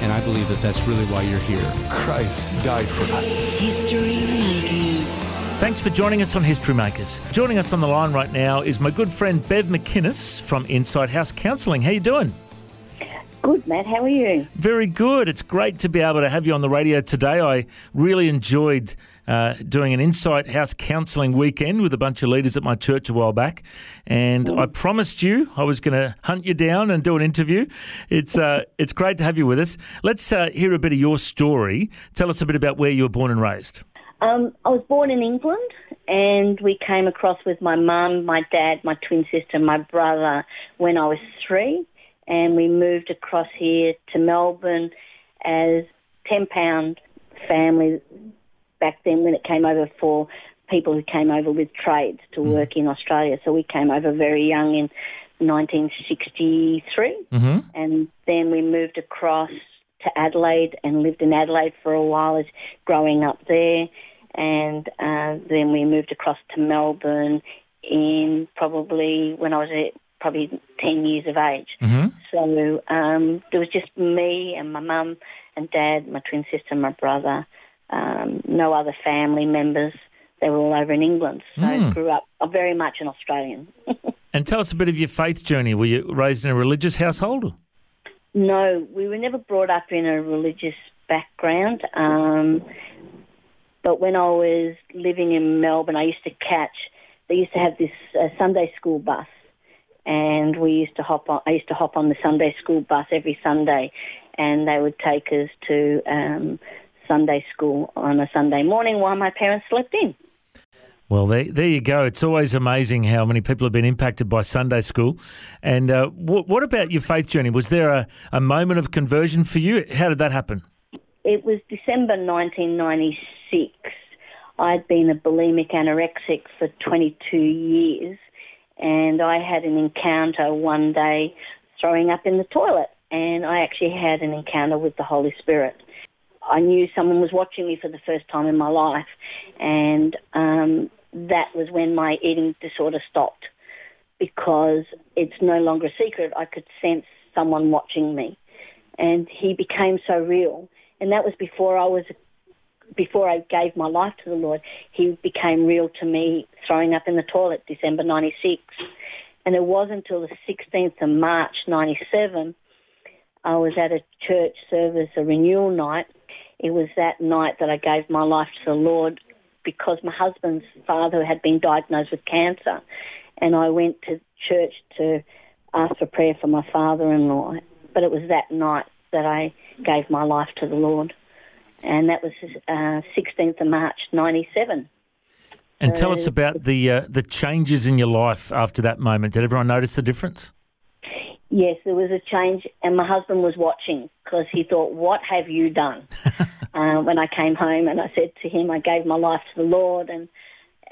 And I believe that that's really why you're here. Christ died for us. History Makers. Thanks for joining us on History Makers. Joining us on the line right now is my good friend Bev McInnes from Insight House Counselling. How you doing? Good, Matt. How are you? Very good. It's great to be able to have you on the radio today. I really enjoyed uh, doing an Insight House Counselling weekend with a bunch of leaders at my church a while back, and I promised you I was going to hunt you down and do an interview. It's uh, it's great to have you with us. Let's uh, hear a bit of your story. Tell us a bit about where you were born and raised. Um, I was born in England, and we came across with my mum, my dad, my twin sister, my brother when I was three, and we moved across here to Melbourne as ten pound family back then when it came over for people who came over with trades to work in Australia. So we came over very young in 1963, Mm-hmm. and then we moved across to Adelaide and lived in Adelaide for a while as growing up there, and uh, then we moved across to Melbourne in probably when I was at probably 10 years of age. Mm-hmm. So um, there was just me and my mum and dad, my twin sister, and my brother. Um, no other family members. They were all over in England. So I Mm. grew up I'm very much an Australian. And tell us a bit of your faith journey. Were you raised in a religious household? no, we were never brought up in a religious background. Um, but when I was living in Melbourne, I used to catch. They used to have this uh, Sunday school bus, and we used to hop on. I used to hop on the Sunday school bus every Sunday, and they would take us to um, Sunday school on a Sunday morning while my parents slept in. Well, there, there you go. It's always amazing how many people have been impacted by Sunday school. And uh, what, what about your faith journey? Was there a, a moment of conversion for you? How did that happen? It was December 1996. I'd been a bulimic anorexic for 22 years, and I had an encounter one day throwing up in the toilet, and I actually had an encounter with the Holy Spirit. I knew someone was watching me for the first time in my life, and um, that was when my eating disorder stopped because it's no longer a secret. I could sense someone watching me, and he became so real. And that was before I was, before I gave my life to the Lord. He became real to me, throwing up in the toilet, December '96, and it wasn't until the 16th of March '97. I was at a church service, a renewal night. It was that night that I gave my life to the Lord because my husband's father had been diagnosed with cancer. And I went to church to ask for prayer for my father in law. But it was that night that I gave my life to the Lord. And that was uh, 16th of March, 97. And tell us about the uh, the changes in your life after that moment. Did everyone notice the difference? Yes, there was a change, and my husband was watching because he thought, "What have you done?" uh, when I came home, and I said to him, "I gave my life to the Lord," and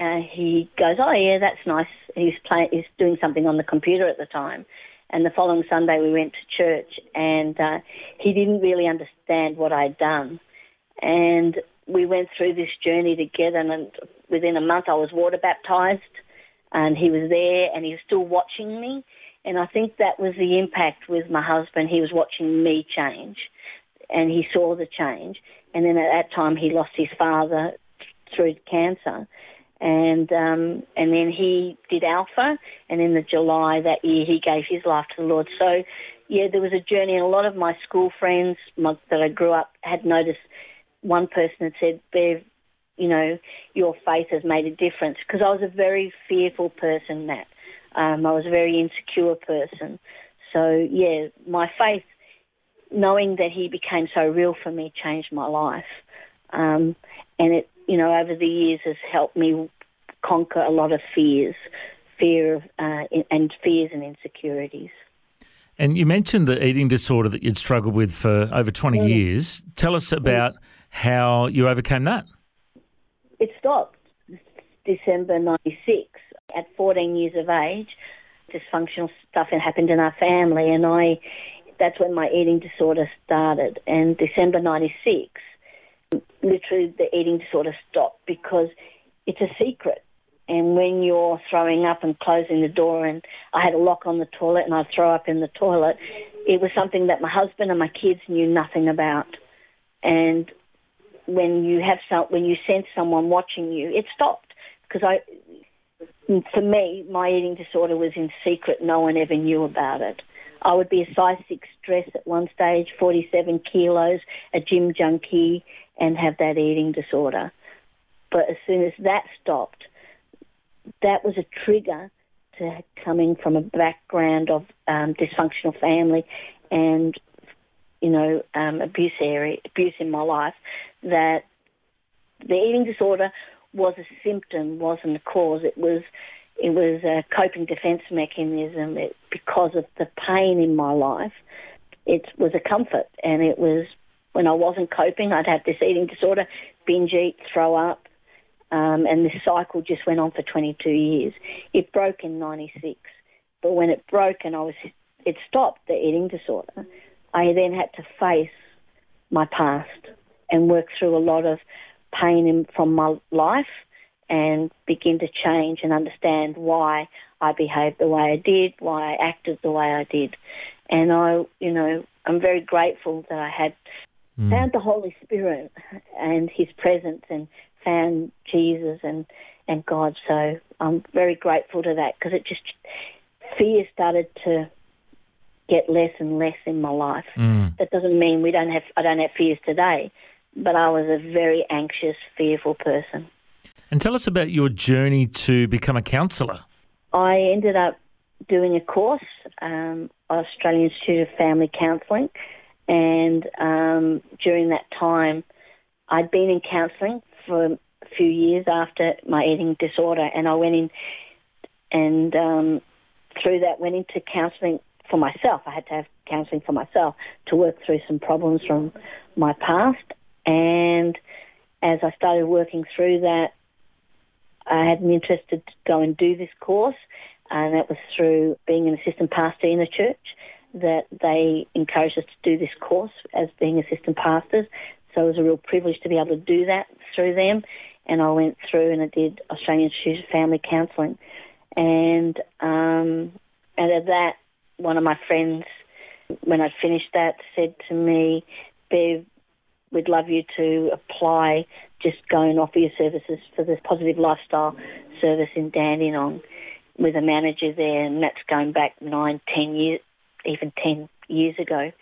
uh, he goes, "Oh yeah, that's nice." He's playing, he's doing something on the computer at the time, and the following Sunday we went to church, and uh, he didn't really understand what I'd done, and we went through this journey together, and within a month I was water baptized, and he was there, and he was still watching me. And I think that was the impact with my husband. He was watching me change, and he saw the change. And then at that time, he lost his father through cancer, and um, and then he did Alpha, and in the July that year, he gave his life to the Lord. So, yeah, there was a journey, and a lot of my school friends my, that I grew up had noticed. One person had said, "Bev, you know, your faith has made a difference," because I was a very fearful person, Matt. Um, I was a very insecure person. So, yeah, my faith, knowing that he became so real for me, changed my life. Um, and it, you know, over the years has helped me conquer a lot of fears, fear of, uh, and fears and insecurities. And you mentioned the eating disorder that you'd struggled with for over 20 years. Tell us about how you overcame that. It stopped December 96 at 14 years of age. Dysfunctional stuff had happened in our family, and I that's when my eating disorder started. And December 96, literally the eating disorder stopped because it's a secret. And when you're throwing up and closing the door, and I had a lock on the toilet and I'd throw up in the toilet, it was something that my husband and my kids knew nothing about. And when you have some, when you sense someone watching you, it stopped because I, for me, my eating disorder was in secret. No one ever knew about it. I would be a size six dress at one stage, 47 kilos, a gym junkie, and have that eating disorder. But as soon as that stopped, that was a trigger to coming from a background of um, dysfunctional family and you know um, abuse area abuse in my life that the eating disorder was a symptom wasn't a cause it was it was a coping defense mechanism it, because of the pain in my life it was a comfort and it was when I wasn't coping I'd have this eating disorder binge eat throw up um, and this cycle just went on for 22 years. It broke in 96. But when it broke and I was, it stopped the eating disorder, I then had to face my past and work through a lot of pain in, from my life and begin to change and understand why I behaved the way I did, why I acted the way I did. And I, you know, I'm very grateful that I had mm. found the Holy Spirit and His presence and found Jesus and and God. So I'm very grateful to that because it just fear started to get less and less in my life. Mm. That doesn't mean we don't have I don't have fears today, but I was a very anxious, fearful person. And tell us about your journey to become a counsellor. I ended up doing a course, um, Australian Institute of Family Counselling, and um, during that time, I'd been in counselling for a few years after my eating disorder, and I went in and um, through that went into counselling for myself. I had to have counselling for myself to work through some problems from my past, and as I started working through that, I had an interest to go and do this course, and that was through being an assistant pastor in a church that they encouraged us to do this course as being assistant pastors. So it was a real privilege to be able to do that through them. And I went through and I did Australian Institute of Family Counselling. And um, out of that, one of my friends, when I finished that, said to me, Bev, we'd love you to apply just go and offer your services for the positive lifestyle service in Dandenong with a manager there, and that's going back nine, ten years, even ten years ago.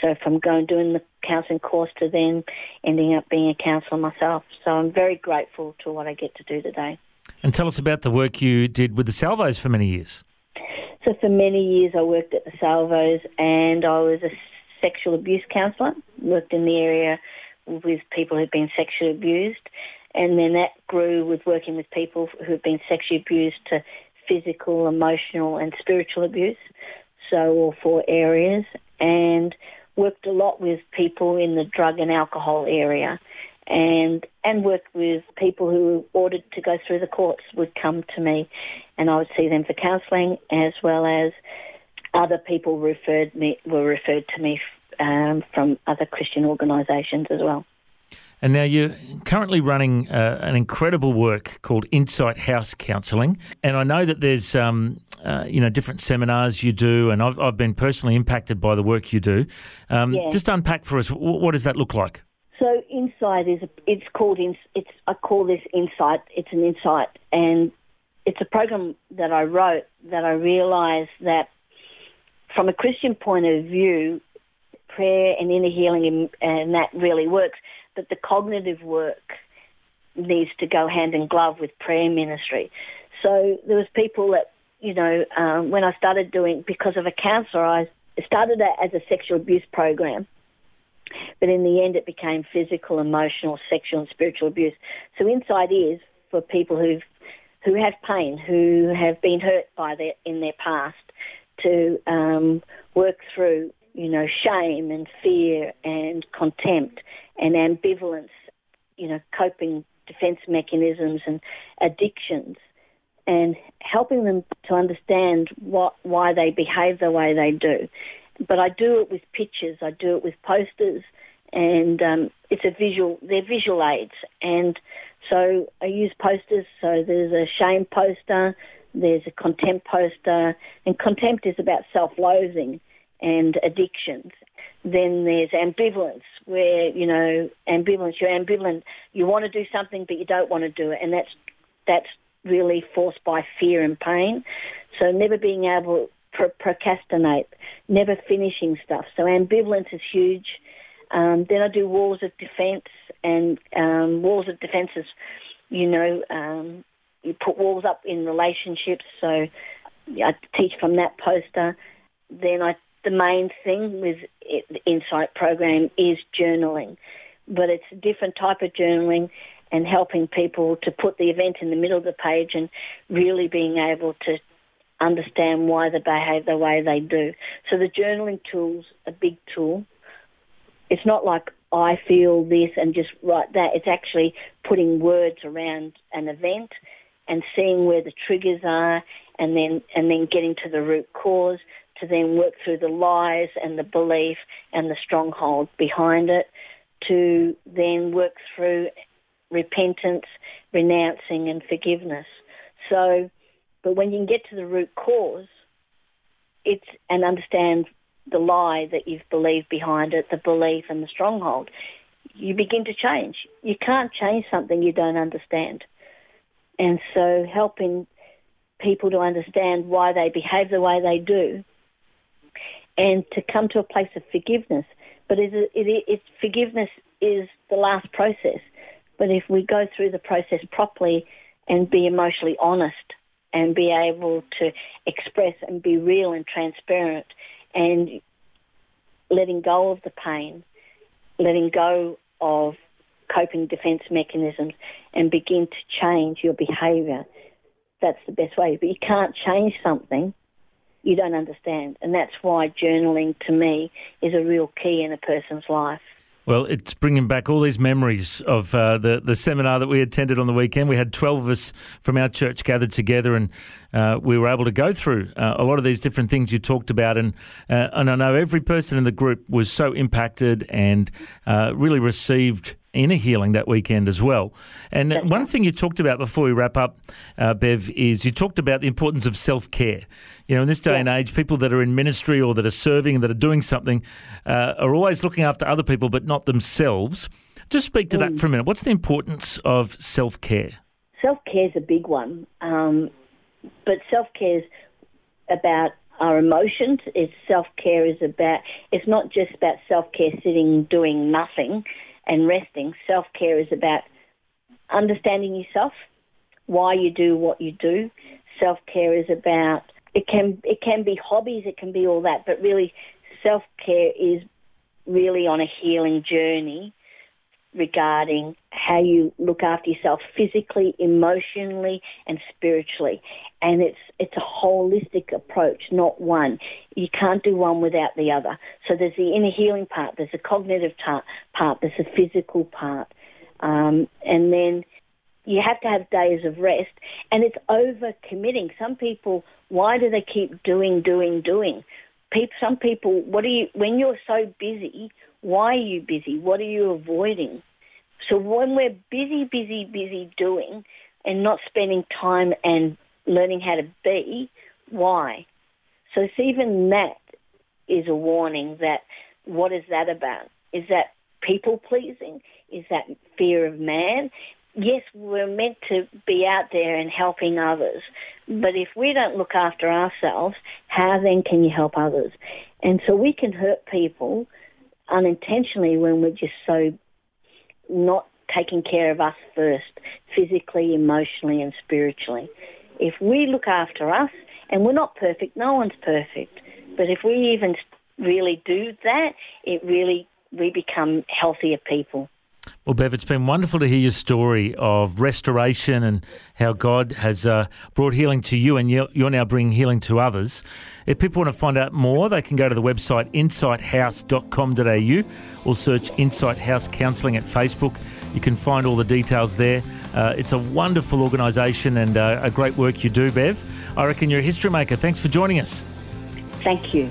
So from going doing the counselling course to then ending up being a counsellor myself. So I'm very grateful to what I get to do today. And tell us about the work you did with the Salvos for many years. So for many years I worked at the Salvos and I was a sexual abuse counsellor, worked in the area with people who've been sexually abused. And then that grew with working with people who've been sexually abused to physical, emotional, and spiritual abuse. So all four areas. And worked a lot with people in the drug and alcohol area and and worked with people who were ordered to go through the courts would come to me and I would see them for counselling as well as other people referred me were referred to me um, from other Christian organisations as well. And now you're currently running uh, an incredible work called Insight House Counselling, and I know that there's um, uh, you know different seminars you do, and I've, I've been personally impacted by the work you do. Um, yeah. Just unpack for us what does that look like? So Insight is a, it's called it's I call this Insight. It's an insight, and it's a program that I wrote that I realised that from a Christian point of view, prayer and inner healing and, and that really works but the cognitive work needs to go hand in glove with prayer ministry. So there was people that, you know, um, when I started doing, because of a cancer, I started as a sexual abuse program. But in the end, it became physical, emotional, sexual, and spiritual abuse. So Insight is for people who've who have pain, who have been hurt by their in their past, to um, work through, you know, shame and fear and contempt and ambivalence, you know, coping defense mechanisms and addictions and helping them to understand what why they behave the way they do. But I do it with pictures, I do it with posters, and um, it's a visual. They're visual aids, and so I use posters. So there's a shame poster, there's a contempt poster, and contempt is about self-loathing and addictions. Then there's ambivalence, where you know ambivalence. You're ambivalent. You want to do something, but you don't want to do it, and that's that's really forced by fear and pain. So never being able to procrastinate, never finishing stuff. So ambivalence is huge. Um, then I do walls of defence, and um, walls of defence is, you know, um, you put walls up in relationships. So I teach from that poster. Then I the main thing with the Insight program is journaling, but it's a different type of journaling and helping people to put the event in the middle of the page and really being able to understand why they behave the way they do. So the journaling tool's a big tool. It's not like I feel this and just write that. It's actually putting words around an event and seeing where the triggers are and then and then getting to the root cause to then work through the lies and the belief and the stronghold behind it to then work through repentance, renouncing, and forgiveness. So, but when you can get to the root cause, it's and understand the lie that you've believed behind it, the belief and the stronghold, you begin to change. You can't change something you don't understand. And so helping people to understand why they behave the way they do and to come to a place of forgiveness. But it, it, it, forgiveness is the last process. But if we go through the process properly and be emotionally honest and be able to express and be real and transparent and letting go of the pain, letting go of coping defense mechanisms and begin to change your behavior. That's the best way. But you can't change something you don't understand. And that's why journaling to me is a real key in a person's life. Well, it's bringing back all these memories of uh, the the seminar that we attended on the weekend. We had twelve of us from our church gathered together, and uh, we were able to go through uh, a lot of these different things you talked about. And uh, and I know every person in the group was so impacted and uh, really received inner healing that weekend as well. And one thing you talked about before we wrap up, uh, Bev, is you talked about the importance of self care. You know, in this day yeah. and age, people that are in ministry or that are serving and that are doing something uh, are always looking after other people, but not themselves. Just speak to mm. that for a minute. What's the importance of self care? Self care is a big one, um, but self care is about our emotions. It's self care is about. It's not just about self care sitting doing nothing and resting. Self care is about understanding yourself, why you do what you do. Self care is about it can it can be hobbies, it can be all that, but really self care is really on a healing journey regarding how you look after yourself physically, emotionally, and spiritually. And it's it's a holistic approach, not one. You can't do one without the other. So there's the inner healing part, there's the cognitive part, there's the physical part, um, and then you have to have days of rest. And it's over committing. Some people, why do they keep doing, doing, doing? People, some people, what are you when you're so busy? Why are you busy? What are you avoiding? So when we're busy, busy, busy doing and not spending time and learning how to be, why? So even that is a warning that what is that about? Is that people pleasing? Is that fear of man? Yes, we're meant to be out there and helping others, but if we don't look after ourselves, how then can you help others? And so we can hurt people unintentionally when we're just so not taking care of us first, physically, emotionally, and spiritually. If we look after us, and we're not perfect, no one's perfect, but if we even really do that, it really we become healthier people. Well, Bev, it's been wonderful to hear your story of restoration and how God has uh, brought healing to you and you're, now bringing healing to others. If people want to find out more, they can go to the website insighthouse.com.au or search Insight House Counselling at Facebook. You can find all the details there. Uh, it's a wonderful organisation and uh, a great work you do, Bev. I reckon you're a history maker. Thanks for joining us. Thank you.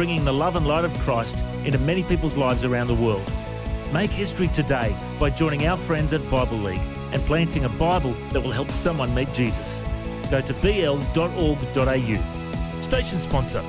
bringing the love and light of Christ into many people's lives around the world. Make history today by joining our friends at Bible League and planting a Bible that will help someone meet Jesus. Go to bl.org.au. Station sponsor